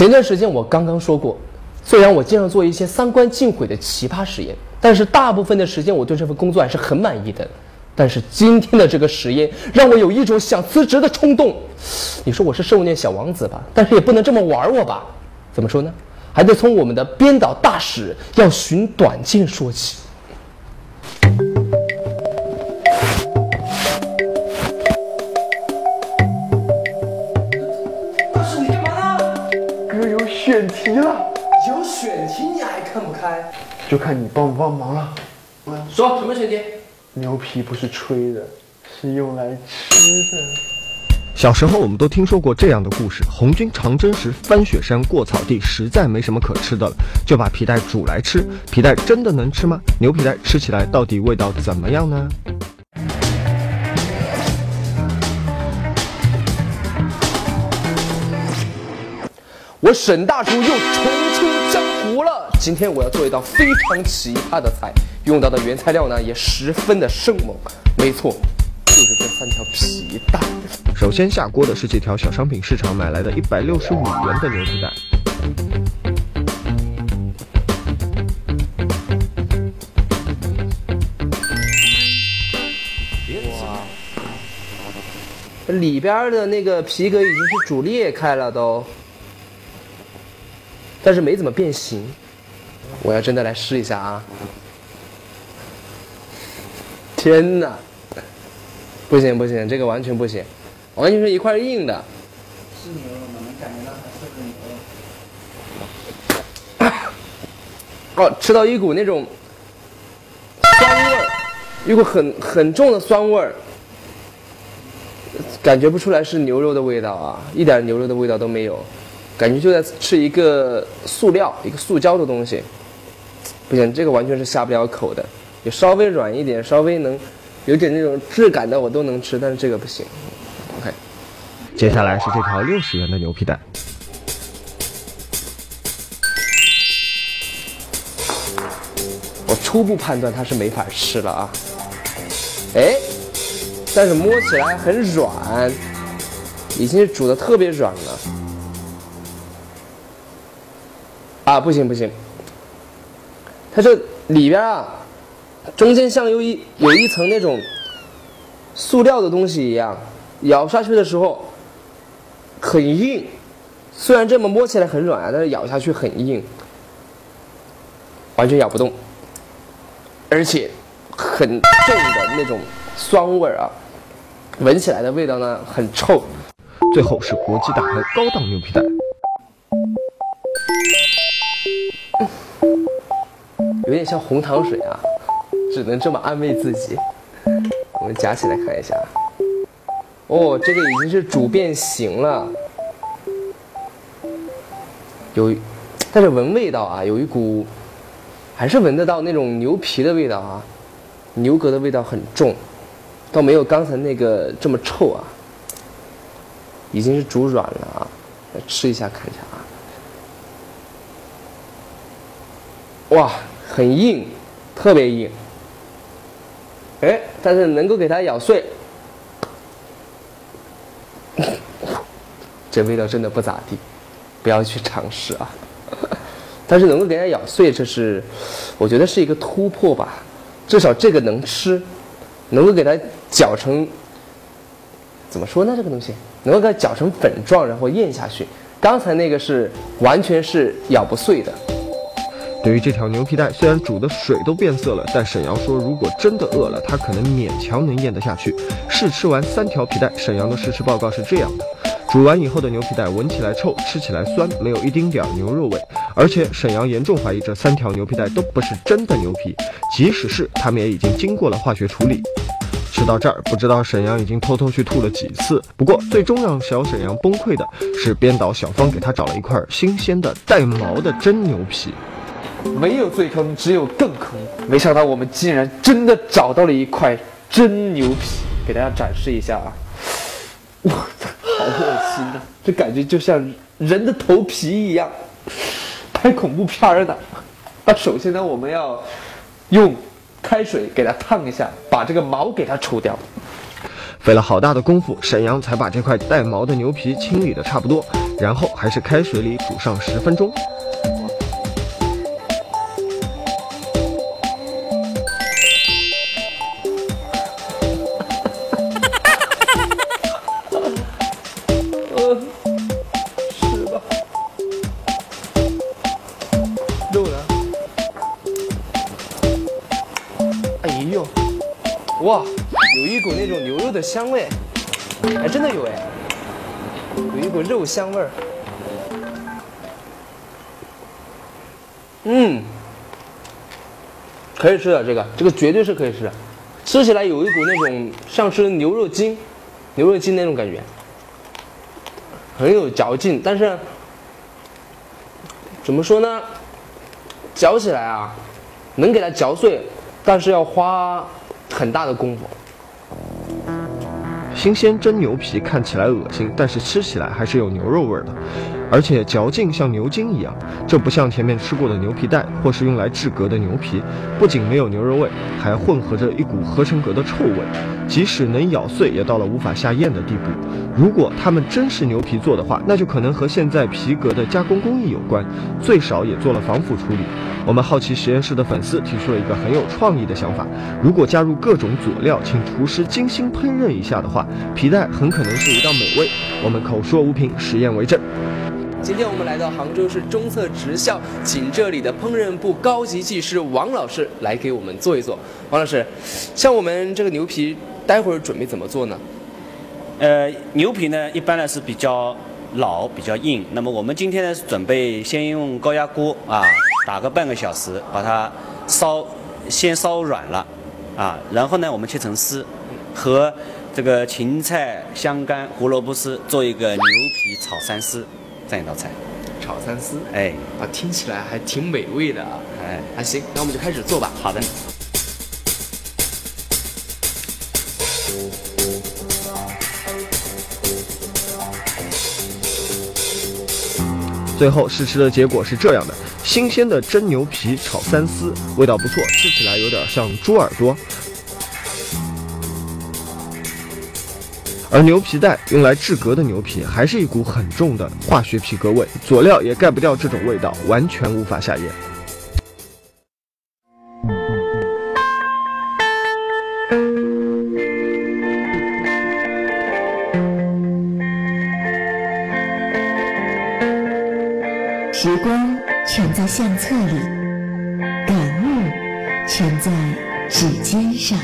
前段时间我刚刚说过，虽然我经常做一些三观尽毁的奇葩实验，但是大部分的时间我对这份工作还是很满意的。但是今天的这个实验让我有一种想辞职的冲动。你说我是受虐小王子吧？但是也不能这么玩我吧？怎么说呢？还得从我们的编导大使要寻短见说起。选题了，有选题你还看不开？就看你帮不帮忙了。说什么选题？牛皮不是吹的，是用来吃的。小时候我们都听说过这样的故事：红军长征时翻雪山过草地，实在没什么可吃的了，就把皮带煮来吃。皮带真的能吃吗？牛皮带吃起来到底味道怎么样呢？我沈大厨又重出江湖了。今天我要做一道非常奇葩的菜，用到的原材料呢也十分的生猛。没错，就是这三条皮带。首先下锅的是这条小商品市场买来的一百六十五元的牛皮带。里边的那个皮革已经是煮裂开了都，但是没怎么变形。我要真的来试一下啊！天哪，不行不行，这个完全不行，完全是一块硬的。是牛肉吗？能感觉到它是个牛肉。哦，吃到一股那种酸味儿，一股很很重的酸味儿，感觉不出来是牛肉的味道啊，一点牛肉的味道都没有，感觉就在吃一个塑料、一个塑胶的东西。不行，这个完全是下不了口的，有稍微软一点、稍微能有点那种质感的我都能吃，但是这个不行。OK，接下来是这条六十元的牛皮蛋。我初步判断它是没法吃了啊。哎，但是摸起来很软，已经是煮的特别软了。啊，不行不行，它这里边啊，中间像有一有一层那种塑料的东西一样，咬下去的时候很硬。虽然这么摸起来很软啊，但是咬下去很硬，完全咬不动。而且很重的那种酸味儿啊，闻起来的味道呢很臭。最后是国际大牌高档牛皮带。有点像红糖水啊，只能这么安慰自己。我们夹起来看一下，哦，这个已经是煮变形了，有，但是闻味道啊，有一股，还是闻得到那种牛皮的味道啊，牛革的味道很重，倒没有刚才那个这么臭啊。已经是煮软了啊，来吃一下看一下啊。哇，很硬，特别硬。哎，但是能够给它咬碎，这味道真的不咋地，不要去尝试啊。但是能够给它咬碎，这是我觉得是一个突破吧，至少这个能吃，能够给它搅成，怎么说呢？这个东西能够给它搅成粉状，然后咽下去。刚才那个是完全是咬不碎的。对于这条牛皮带，虽然煮的水都变色了，但沈阳说，如果真的饿了，他可能勉强能咽得下去。试吃完三条皮带，沈阳的试吃报告是这样的：煮完以后的牛皮带闻起来臭，吃起来酸，没有一丁点儿牛肉味。而且沈阳严重怀疑这三条牛皮带都不是真的牛皮，即使是，他们也已经经过了化学处理。吃到这儿，不知道沈阳已经偷偷去吐了几次。不过，最终让小沈阳崩溃的是，编导小芳给他找了一块新鲜的带毛的真牛皮。没有最坑，只有更坑。没想到我们竟然真的找到了一块真牛皮，给大家展示一下啊！我操，好恶心啊！这感觉就像人的头皮一样，拍恐怖片儿的。那首先呢，我们要用开水给它烫一下，把这个毛给它除掉。费了好大的功夫，沈阳才把这块带毛的牛皮清理的差不多。然后还是开水里煮上十分钟。有一股那种牛肉的香味，哎，真的有哎，有一股肉香味儿。嗯，可以吃的这个，这个绝对是可以吃的，吃起来有一股那种像吃牛肉筋、牛肉筋那种感觉，很有嚼劲，但是怎么说呢？嚼起来啊，能给它嚼碎，但是要花很大的功夫。新鲜真牛皮看起来恶心，但是吃起来还是有牛肉味的，而且嚼劲像牛筋一样。这不像前面吃过的牛皮带或是用来制革的牛皮，不仅没有牛肉味，还混合着一股合成革的臭味，即使能咬碎，也到了无法下咽的地步。如果它们真是牛皮做的话，那就可能和现在皮革的加工工艺有关，最少也做了防腐处理。我们好奇实验室的粉丝提出了一个很有创意的想法：如果加入各种佐料，请厨师精心烹饪一下的话，皮带很可能是一道美味。我们口说无凭，实验为证。今天我们来到杭州市中策职校，请这里的烹饪部高级技师王老师来给我们做一做。王老师，像我们这个牛皮，待会儿准备怎么做呢？呃，牛皮呢，一般呢是比较老、比较硬。那么我们今天呢是准备先用高压锅啊，打个半个小时，把它烧先烧软了啊，然后呢我们切成丝，和这个芹菜、香干、胡萝卜丝做一个牛皮炒三丝这样一道菜。炒三丝，哎啊，听起来还挺美味的啊。哎，还，行，那我们就开始做吧。好的。最后试吃的结果是这样的：新鲜的真牛皮炒三丝，味道不错，吃起来有点像猪耳朵。而牛皮袋用来制革的牛皮，还是一股很重的化学皮革味，佐料也盖不掉这种味道，完全无法下咽。时光全在相册里，感悟全在指尖上。